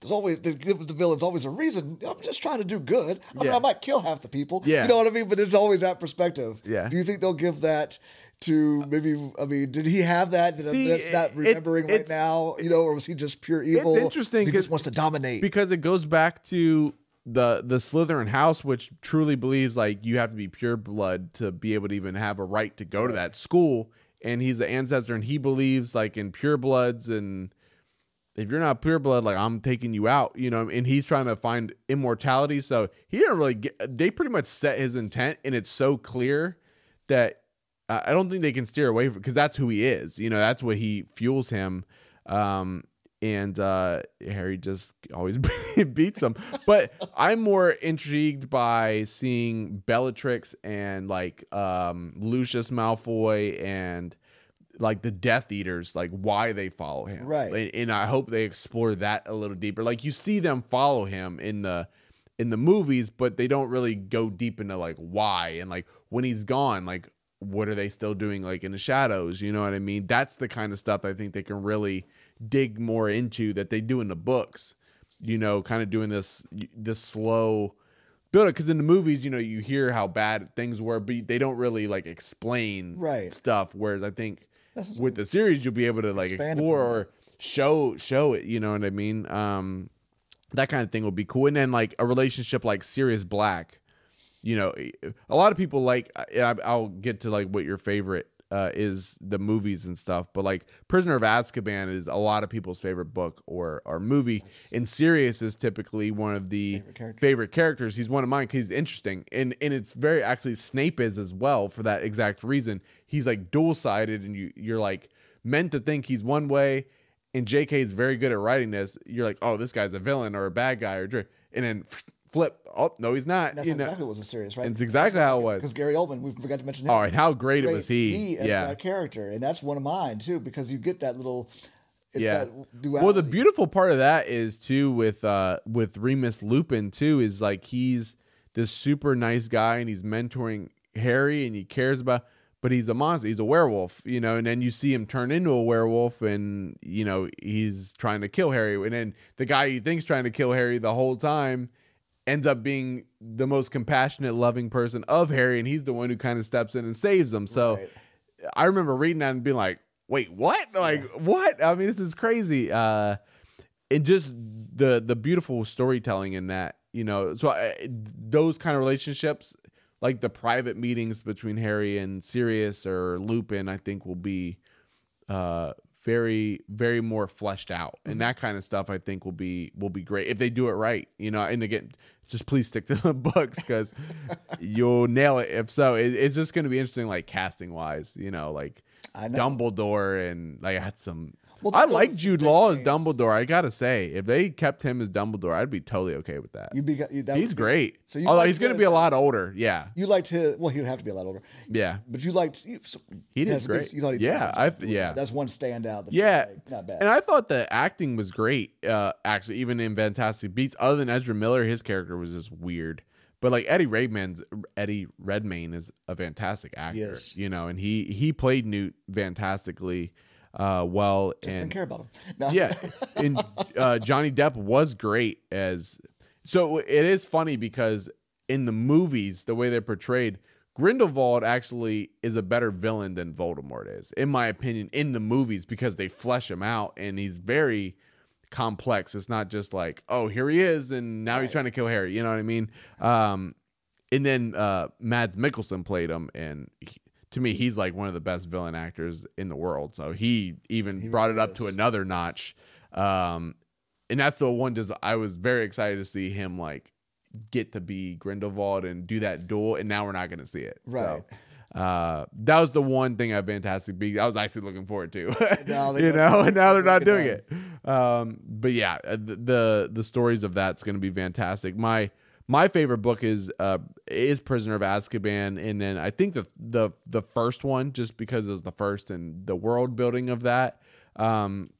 There's always they give the villains always a reason. I'm just trying to do good. I mean, I might kill half the people. Yeah. you know what I mean. But there's always that perspective. Yeah. Do you think they'll give that? To maybe, I mean, did he have that? That See, that's not it- remembering right now, you know, or was he just pure evil? interesting He just wants to dominate. because it goes back to the the Slytherin house, which truly believes like you have to be pure blood to be able to even have a right to go to that school. And he's the ancestor, and he believes like in pure bloods, and if you're not pure blood, like I'm taking you out, you know. And he's trying to find immortality, so he didn't really get. They pretty much set his intent, and it's so clear that I don't think they can steer away from because that's who he is. You know, that's what he fuels him. Um, and uh, Harry just always beats him. But I'm more intrigued by seeing Bellatrix and like um, Lucius Malfoy and like the Death Eaters, like why they follow him, Right. And, and I hope they explore that a little deeper. Like you see them follow him in the in the movies, but they don't really go deep into like why and like when he's gone, like what are they still doing like in the shadows? You know what I mean? That's the kind of stuff I think they can really dig more into that they do in the books. You know, kind of doing this this slow build it because in the movies, you know, you hear how bad things were, but they don't really like explain Right. stuff. Whereas I think That's what I'm with the series, you'll be able to like explore or show show it. You know what I mean? Um, that kind of thing would be cool. And then like a relationship like Sirius Black, you know, a lot of people like. I, I'll get to like what your favorite uh, is the movies and stuff, but like Prisoner of Azkaban is a lot of people's favorite book or or movie. And Sirius is typically one of the Favorite character. favorite characters. He's one of mine because he's interesting, and and it's very actually Snape is as well for that exact reason. He's like dual sided, and you you're like meant to think he's one way, and J.K. is very good at writing this. You're like, oh, this guy's a villain or a bad guy or and then flip. Oh no, he's not. That's you not know, exactly what was a serious, right? it's exactly how it was. Because Gary Oldman, we forgot to mention him. Oh, and how great it Great. was he. He as yeah. that character, and that's one of mine too, because you get that little. It's yeah. That. Well, the beautiful part of that is too with uh with Remus Lupin too is like he's this super nice guy and he's mentoring Harry and he cares about but he's a monster, he's a werewolf, you know, and then you see him turn into a werewolf and you know, he's trying to kill Harry and then the guy you think's trying to kill Harry the whole time ends up being the most compassionate, loving person of Harry and he's the one who kind of steps in and saves him. So Right. I remember reading that and being like, wait, what? Like, what? I mean, this is crazy. Uh, and just the the beautiful storytelling in that, you know. So I, those kind of relationships, like the private meetings between Harry and Sirius or Lupin, I think will be uh very very more fleshed out. And mm-hmm. that kind of stuff i think will be will be great if they do it right you know? And again just please stick to the books because you'll nail it. If so it, it's just going to be interesting like casting wise you know like. Dumbledore and like i had some Well, i like jude law as names. dumbledore i gotta say if they kept him as dumbledore i'd be totally okay with that You be, you, that he's great So you although he's his- be a lot older yeah You liked his. Well, he'd have to be a lot older. yeah But you liked. You, so, He did great. You thought he Yeah, I th- yeah. That's one standout. That Yeah, like, not bad. And I thought the acting was great. Uh, actually, even in Fantastic Beasts, other than Ezra Miller, his character was just weird. But like Eddie Redmayne's Eddie Redmayne is a fantastic actor. Yes. You know, and he he played Newt fantastically uh, well. Just and didn't care about him. No. yeah, and uh, Johnny Depp was great as. So it is funny because in the movies, the way they're portrayed, Grindelwald actually is a better villain than Voldemort is, in my opinion, in the movies because they flesh him out and he's very complex. It's not just like, oh, here he is, and now he's trying to kill Harry. You know what I mean? Um, and then uh, Mads Mikkelsen played him, and he- to me, he's like one of the best villain actors in the world. So he even He brought really it up to another notch. Um, and that's the one. Just I was very excited to see him like get to be Grindelwald and do that duel, and now we're not going to see it. Right. So, uh, that was the one thing at Fantastic Beasts I was actually looking forward to. No, you know, and now they're not doing it it. Um, but yeah, uh, the, the the stories of that's going to be fantastic. My my favorite book is uh is Prisoner of Azkaban, and then I think the the the first one just because it's the first and the world building of that. Um,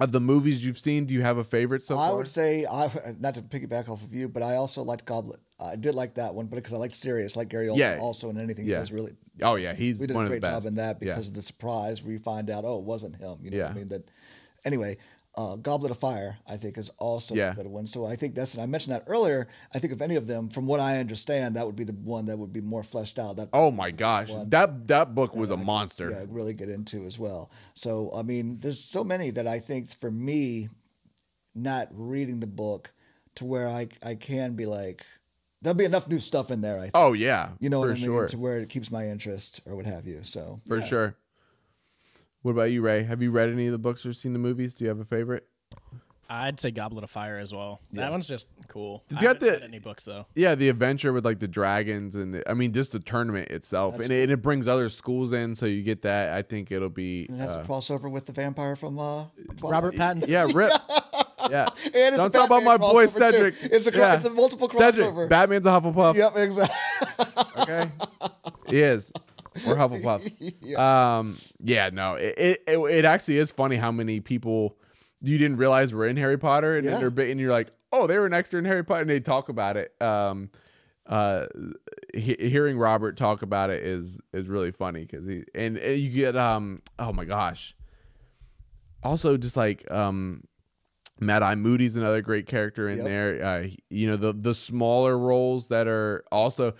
of the movies you've seen, do you have a favorite so I far? would say I not to piggyback off of you, but I also liked Goblet. I did like that one, but because I liked Sirius, like Gary Oldman, Yeah. also in anything Yeah. he does really. Oh, yeah, he's we did a great job in that Yeah. because of the surprise where you find out, oh, it wasn't him. You know what I mean? That anyway. Uh, Goblet of Fire, I think, is also Yeah. a good one. So I think that's, and I mentioned that earlier. I think if any of them, from what I understand, that would be the one that would be more fleshed out. That Oh my gosh, that that book was a could, monster. Yeah, really get into as well. So I mean, there's so many that I think for me, not reading the book to where I I can be like, there'll be enough new stuff in there. I think. Oh yeah, you know what I mean, sure, to where it keeps my interest or what have you. So for yeah. sure. What about you, Ray? Have you read any of the books or seen the movies? Do you have a favorite? I'd say Goblet of Fire as well. Yeah. That one's just cool. It's I got the- any books though. Yeah, the adventure with like the dragons and the, I mean just the tournament itself, That's and it, and it brings other schools in, so you get that. I think it'll be. And it has uh, a crossover with the vampire from uh, Robert Pattinson. yeah, rip. Yeah. And it's Don't talk about my boy crossover, too. Cedric. It's a cro- Yeah. it's a multiple Cedric, crossover. Batman's a Hufflepuff. Yep, exactly. Okay. he is. We're Hufflepuffs. Um. Yeah. No. It, it it it actually is funny how many people you didn't realize were in Harry Potter, and Yeah. they're bit- and you're like, oh, they were an extra in Harry Potter, and they talk about it. Um. Uh, he, hearing Robert talk about it is is really funny because he and, and you get um oh my gosh. Also, just like um, Mad Eye Moody's another great character in Yep. there. Uh, you know the the smaller roles that are also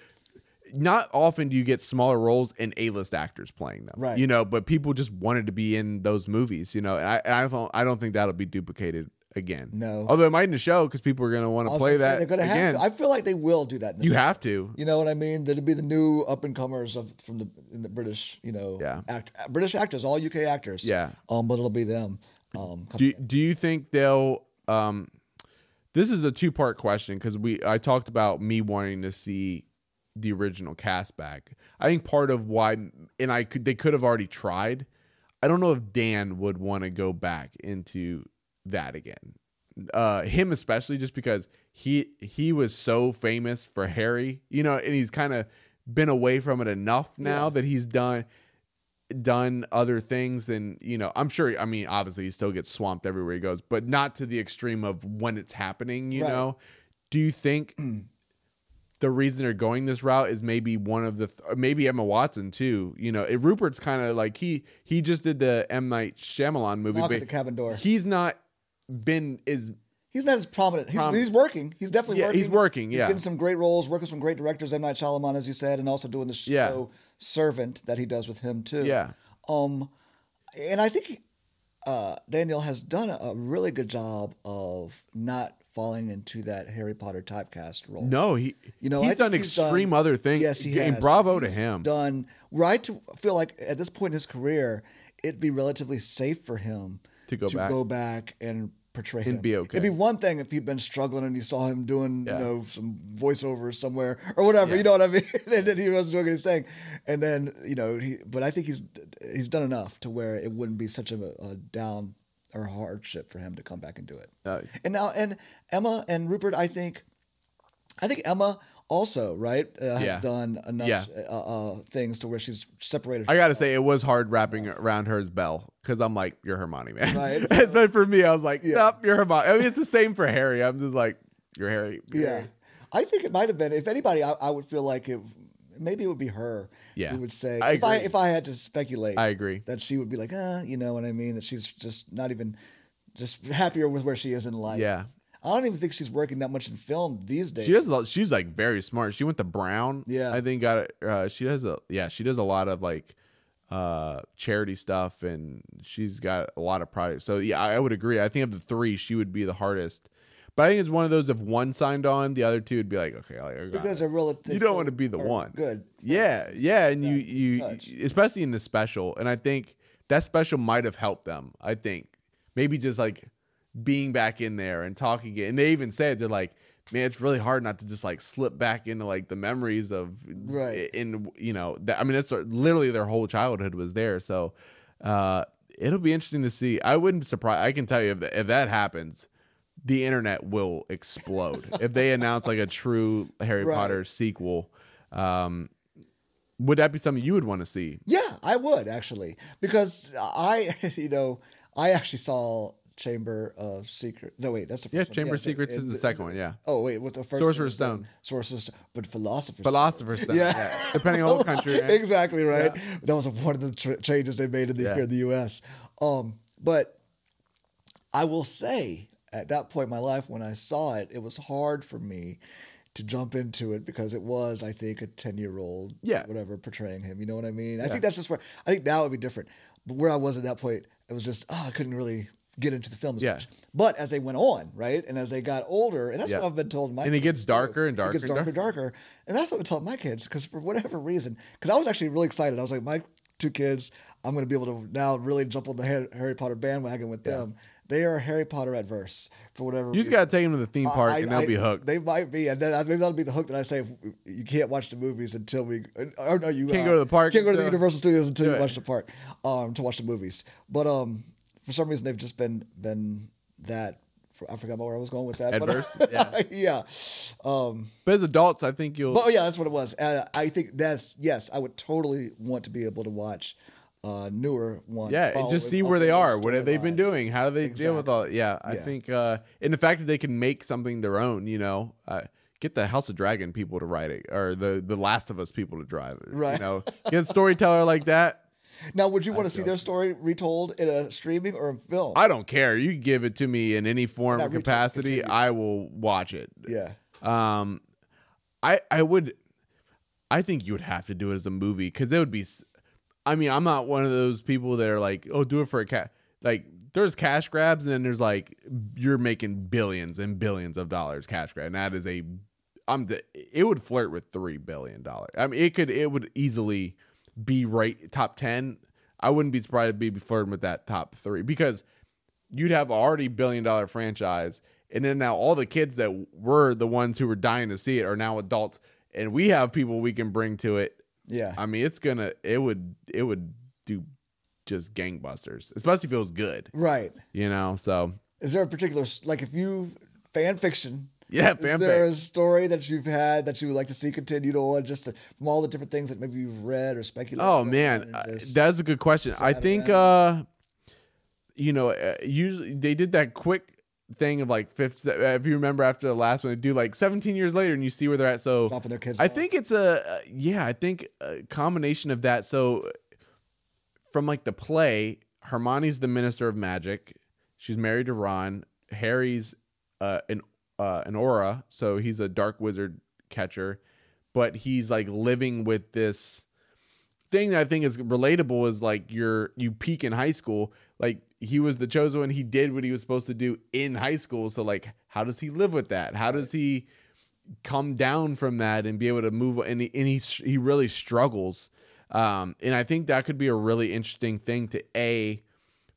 not often do you get smaller roles and A-list actors playing them. Right. You know, but people just wanted to be in those movies. You know, and I and I don't I don't think that'll be duplicated again. No. Although it might in the show because people are going to want to play that they're gonna have again. to. I feel like they will do that. In the you have to. You know what I mean? That'd be the new up and comers of from the in the British, you know, Yeah. act, British actors, all UK actors. Yeah. Um, but it'll be them. Um, Do do you think they'll um this is a two part question because we I talked about me wanting to see the original cast back. I think part of why and I could they could have already tried. I don't know if Dan would want to go back into that again. Uh him especially just because he he was so famous for Harry, you know, and he's kind of been away from it enough now Yeah. that he's done done other things and you know i'm sure i mean obviously he still gets swamped everywhere he goes but not to the extreme of when it's happening you Right. know do you think the reason they're going this route is maybe one of the th- maybe emma watson too you know rupert's kind of like he he just did the m night Shyamalan movie Knock at but the cabin door. he's not been is He's not as prominent. He's, Prom- he's working. He's definitely Yeah, working. he's working, He's yeah. getting some great roles, working with some great directors, M Night Shyamalan, as you said, and also doing the show Yeah. Servant that he does with him too. yeah Um, and I think uh, Daniel has done a really good job of not falling into that Harry Potter typecast role. no he You know, he's I done he's extreme done- other things Yes, he and has. bravo He's to him Done right to feel like at this point in his career, it'd be relatively safe for him To go back. go back and portray him. be okay. It'd be one thing if he'd been struggling and you saw him doing, Yeah. you know, some voiceover somewhere or whatever. Yeah. You know what I mean? and then he wasn't doing what he's saying, and then you know, he. But I think he's he's done enough to where it wouldn't be such a, a down or hardship for him to come back and do it. Uh, And now, and Emma and Rupert, I think, I think Emma also, right, uh, has Yeah. done enough Yeah. uh, uh, things to where she's separated. I gotta say, it was hard wrapping around her as Belle because I'm like, you're Hermione, man. Right. but for me, I was like, Yeah. nope, you're Hermione. I mean, it's the same for Harry. I'm just like, you're Harry. You're yeah, Harry. I think it might have been. If anybody, I, I would feel like it. Maybe it would be her. Yeah. who would say I if I if I had to speculate, I agree. that she would be like, ah, you know what I mean? That she's just not even just happier with where she is in life. Yeah, I don't even think she's working that much in film these days. she does. A lot, she's like very smart. She went to Brown. Yeah. I think got it. Uh, she does a yeah. She does a lot of like uh charity stuff and she's got a lot of projects so yeah i would agree i think of the three she would be the hardest but i think it's one of those if one signed on the other two would be like okay got because it. they're real. You don't want to be the one. Good. Yeah, yeah, and you you touch. especially in the special, and I think that special might have helped them. I think maybe just like being back in there and talking it, and they even said they're like, man, it's really hard not to just like slip back into like the memories of Right. In you know, that, I mean, that's literally their whole childhood was there, so uh, it'll be interesting to see. I wouldn't surprise. I can tell you if if that happens. The internet will explode if they announce like a true Harry Right. Potter sequel. Um, would that be something you would want to see? Yeah, I would actually because I, you know, I actually saw Chamber of Secret. No, wait, that's the first Yeah, one. Chamber of Secrets is the second one. Yeah, Oh wait, what the first Sorcerer's one Stone. Sorcerer's Stone, but Philosopher's Philosopher's Stone. Yeah. Yeah. depending on what country. you're exactly right. That was one of the tr- changes they made in the Yeah. here in the U.S. Um, but I will say, at that point in my life, when I saw it, it was hard for me to jump into it because it was, I think, a ten-year-old, Yeah. whatever, portraying him. You know what I mean? I think that's just where I think now it would be different. But where I was at that point, it was just, oh, I couldn't really get into the film as Yeah. much. But as they went on, right, and as they got older, and that's Yeah. what I've been told. My And it gets too. darker and It gets darker and darker, and darker, and that's what I told my kids because for whatever reason, because I was actually really excited. I was like, my two kids, I'm going to be able to now really jump on the Harry Potter bandwagon with them, they are Harry Potter adverse for whatever. You just reason. gotta take them to the theme park I- and they'll I- be hooked. They might be, and then I- maybe that'll be the hook that I say if you can't watch the movies until we. Or no, you Can't uh, go to the park Can't go to the Universal Studios until you it. watch the park, um, to watch the movies. But um, for some reason they've just been been that. I forgot where I was going with that. Adverse? But, Yeah. yeah. Um, But as adults, I think you'll. but oh, yeah, that's what it was. Uh, I think that's yes. I would totally want to be able to watch uh, newer one. yeah, and just see where they are. What have they been doing? How do they deal with all? Yeah, I Yeah. think, uh, and the fact that they can make something their own. You know, uh, get the House of Dragon people to write it, or the the Last of Us people to drive it. Right. You know, get a storyteller like that. Now, would you want to see their story retold in a streaming or a film? I don't care. You give it to me in any form or capacity, continue. I will watch it. yeah. Um, I I would, I think you would have to do it as a movie because it would be. I mean, I'm not one of those people that are like, oh, do it for a cat. Like, there's cash grabs, and then there's like you're making billions and billions of dollars cash grab, and that is a. I'm. The, it would flirt with three billion dollars. I mean, it could. It would easily be right top ten. I wouldn't be surprised to be flirting with that top three because you'd have already billion dollar franchise and then now all the kids that were the ones who were dying to see it are now adults and we have people we can bring to it Yeah. i mean it's gonna it would it would do just gangbusters especially if it was good right. you know so Is there a particular like if you fan fiction? yeah Is fan there fic. a story that you've had that you would like to see continued on, just to, from all the different things that maybe you've read or speculated? oh man that's a good question i think around? uh you know uh, usually they did that quick thing of like fifth uh, if you remember after the last one they do like 17 years later and you see where they're at so dropping their kids. I think it's a uh, yeah. I think a combination of that. So from like the play, Hermione's the minister of magic. She's married to Ron. Harry's uh, an uh, an Auror, so he's a dark wizard catcher, but he's like living with this thing that I think is relatable is like you're you peak in high school. Like he was the chosen one. He did what he was supposed to do in high school. So like, how does he live with that? How does he come down from that and be able to move? And he and he he really struggles. Um, and I think that could be a really interesting thing to a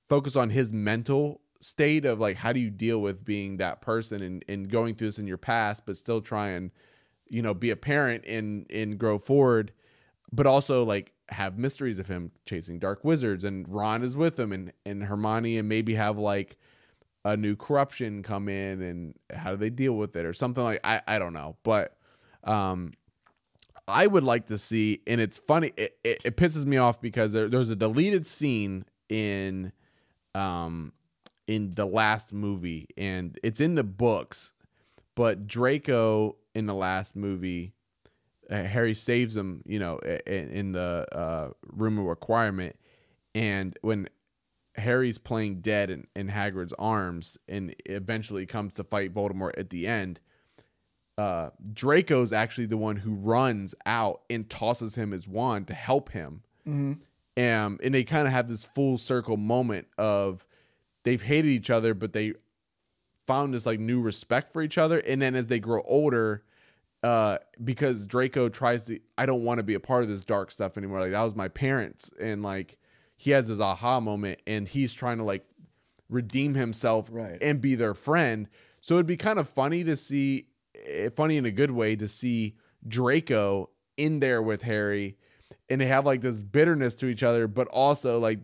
focus on his mental state of like how do you deal with being that person and, and going through this in your past but still try and you know be a parent and and grow forward but also like have mysteries of him chasing dark wizards and Ron is with him and and Hermione and maybe have like a new corruption come in and how do they deal with it or something like I I don't know but um I would like to see and it's funny it, it, it pisses me off because there, there's a deleted scene in um in the last movie and it's in the books but Draco in the last movie uh, Harry saves him, you know, i- i- in the uh, room of requirement, and when Harry's playing dead in, in Hagrid's arms, and eventually comes to fight Voldemort at the end, uh, Draco's actually the one who runs out and tosses him his wand to help him, um, and they kind of have this full circle moment of they've hated each other, but they found this like new respect for each other, and then as they grow older uh because Draco tries to I don't want to be a part of this dark stuff anymore. Like that was my parents and like he has his aha moment and he's trying to like redeem himself Right. and be their friend. So it'd be kind of funny to see eh, funny in a good way to see Draco in there with Harry and they have like this bitterness to each other but also like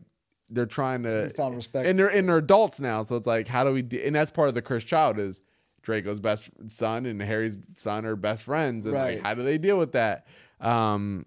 they're trying to found respect. and they're and they're adults now so it's like how do we do and that's part of the cursed child is Draco's best son and Harry's son are best friends and Right. like how do they deal with that um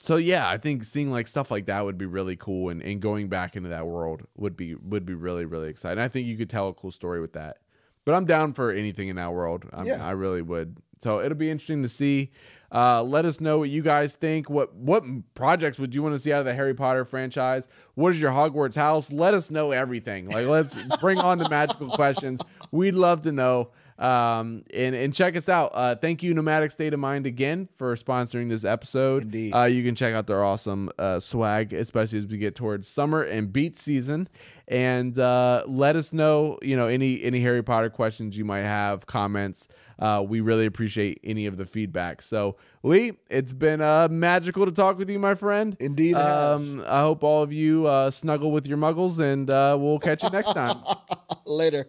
so yeah I think seeing like stuff like that would be really cool and, and going back into that world would be would be really really exciting I think you could tell a cool story with that but I'm down for anything in that world I, Yeah. I really would so it'll be interesting to see uh, let us know what you guys think. What what projects would you want to see out of the Harry Potter franchise? What is your Hogwarts house? Let us know everything. Like let's bring on the magical questions. We'd love to know. Um, and and check us out. Uh, thank you, Nomadic State of Mind, again for sponsoring this episode. Indeed. Uh, you can check out their awesome uh, swag, especially as we get towards summer and beat season. And uh, let us know, you know, any any Harry Potter questions you might have, comments. Uh, we really appreciate any of the feedback. So, Lee, it's been uh, magical to talk with you, my friend. Indeed. Um, I hope all of you uh, snuggle with your muggles, and uh, we'll catch you next time. Later.